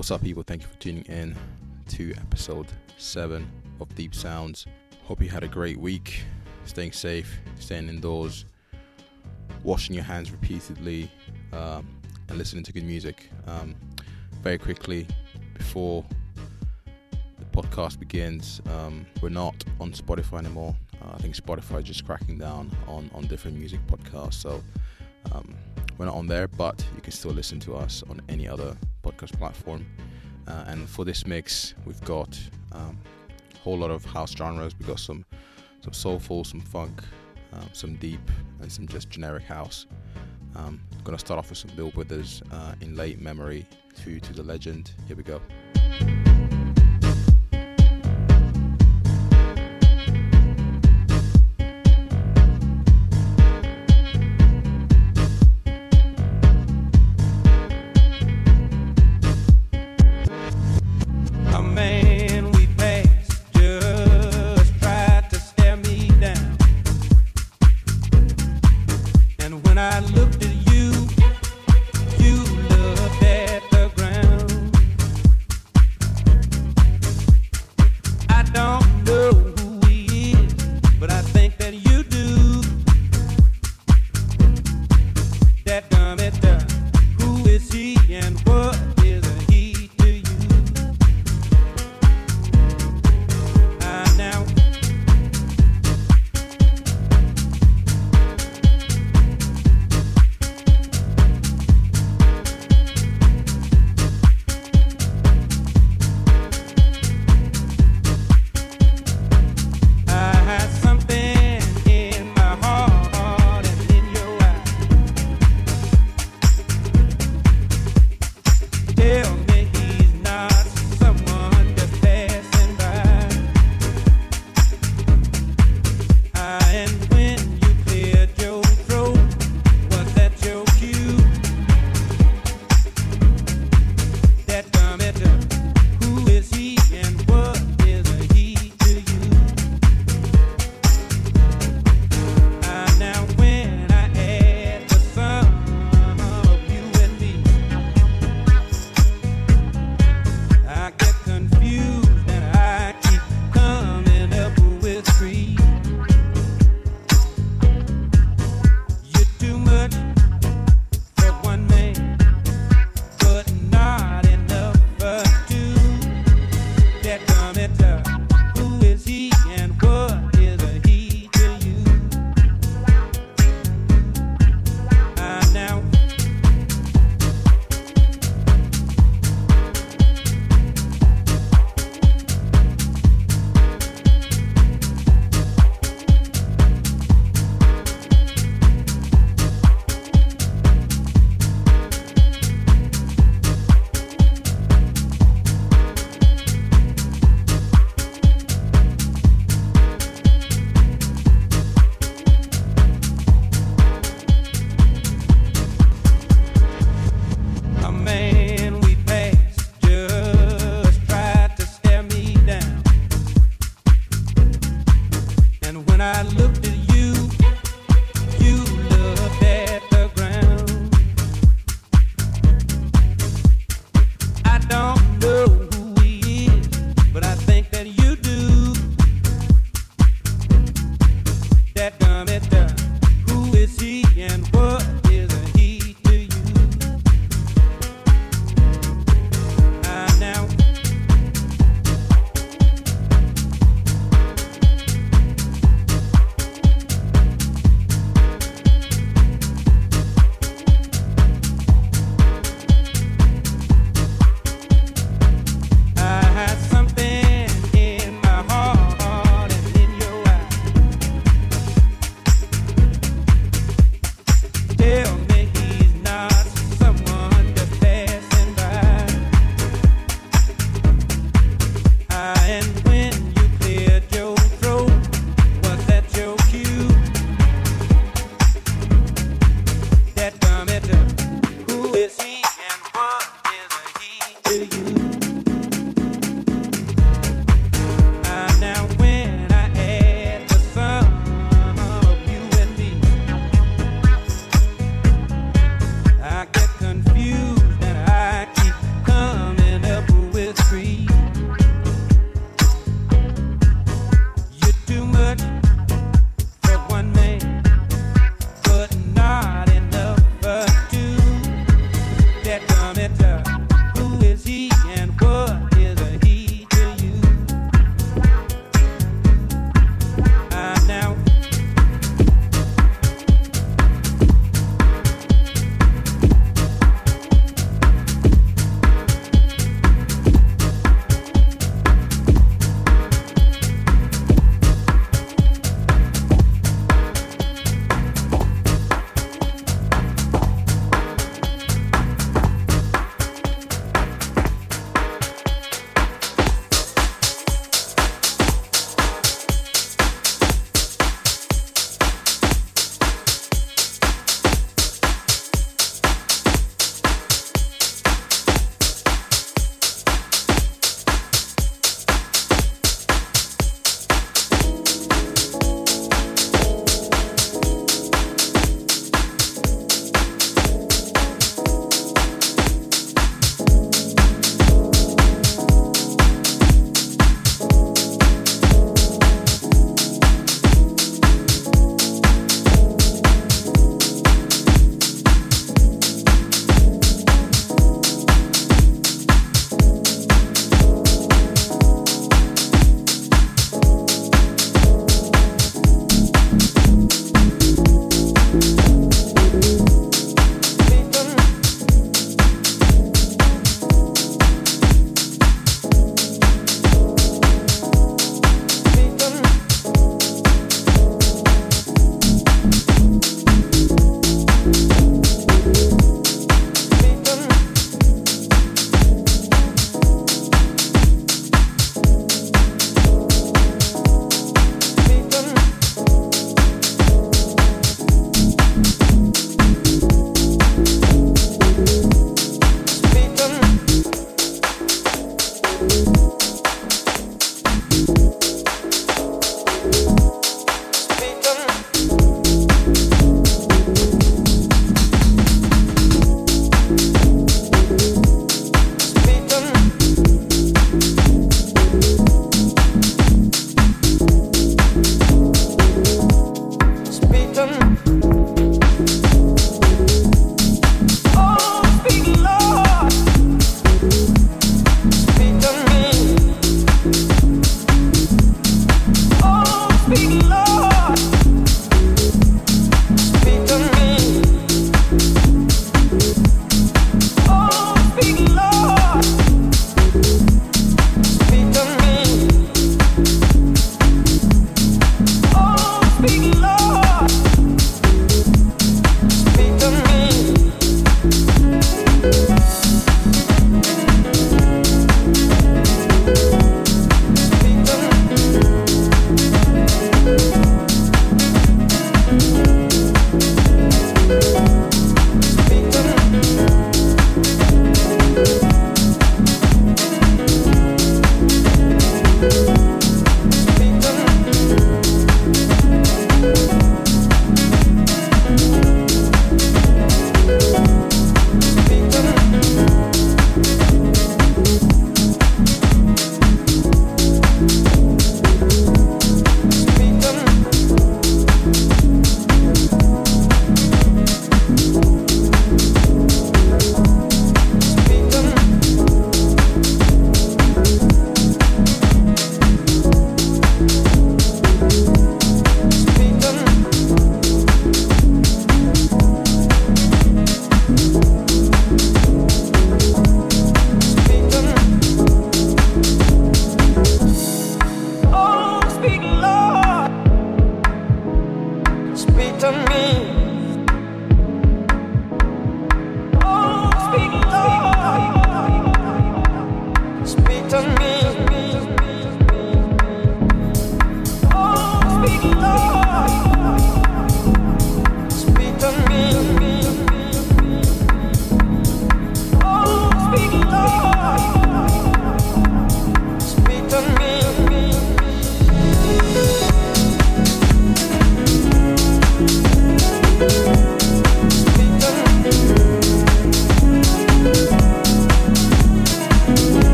What's up, people? Thank you for tuning in to episode 7 of Deep Sounds. Hope you had a great week, staying safe, staying indoors, washing your hands repeatedly, um, and listening to good music. Um, very quickly, before the podcast begins, um, we're not on Spotify anymore. Uh, I think Spotify is just cracking down on, on different music podcasts. So um, we're not on there, but you can still listen to us on any other podcast platform. Uh, and for this mix, we've got um, a whole lot of house genres. We've got some some soulful, some funk, um, some deep, and some just generic house. Um, I'm gonna start off with some Bill Withers uh, in late memory to to the legend. Here we go.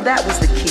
that was the key.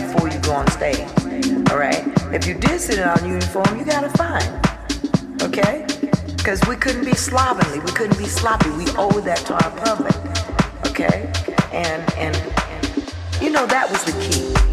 Before you go on stage. All right. If you did sit in in uniform, you got a fine. Okay. Because we couldn't be slovenly, we couldn't be sloppy. We owe that to our public. Okay. And and you know, that was the key.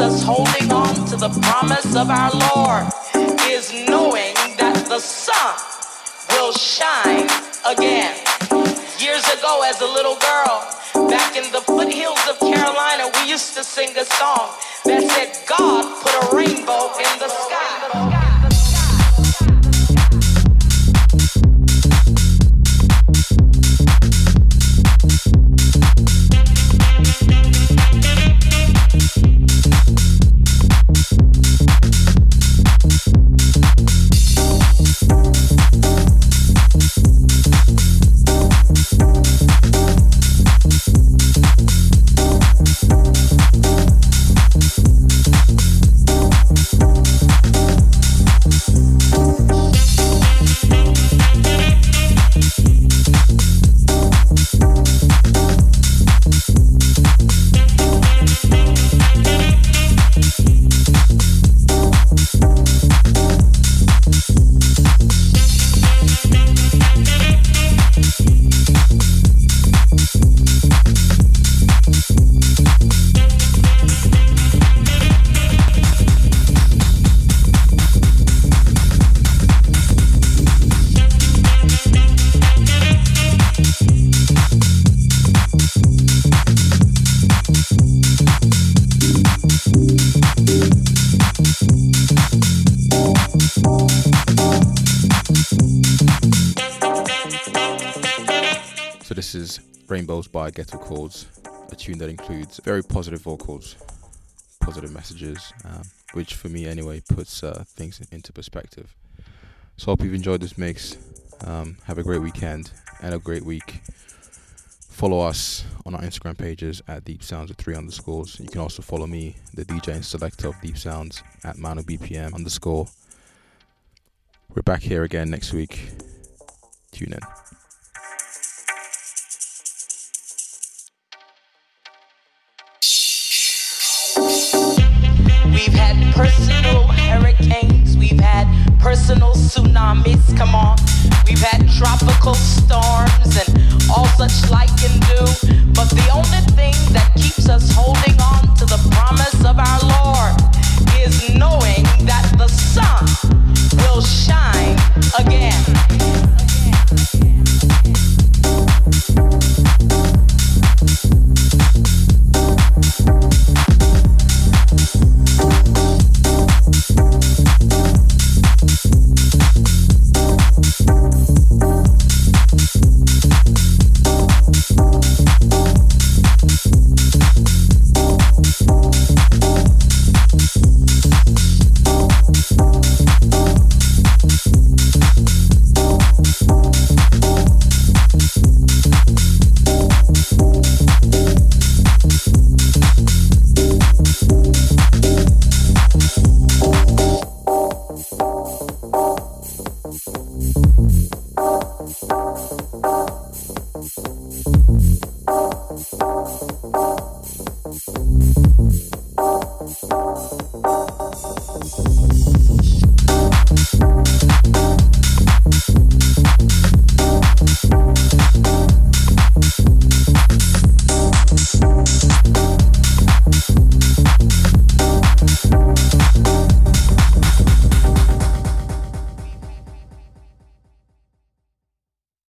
Us holding on to the promise of our Lord is knowing that the sun will shine again. Years ago, as a little girl, back in the foothills of Carolina, we used to sing a song that said, God put a rainbow in the sky. Ghetto Chords, a tune that includes very positive vocals, positive messages, um, which for me anyway puts uh, things into perspective. So hope you've enjoyed this mix. Um, have a great weekend and a great week. Follow us on our Instagram pages at Deep Sounds with three underscores. You can also follow me, the DJ and selector of Deep Sounds, at Mano BPM underscore. We're back here again next week. Tune in. personal hurricanes, we've had personal tsunamis, come on. We've had tropical storms and all such like and do. But the only thing that keeps us holding on to the promise of our Lord is knowing that the sun will shine again. again, again, again.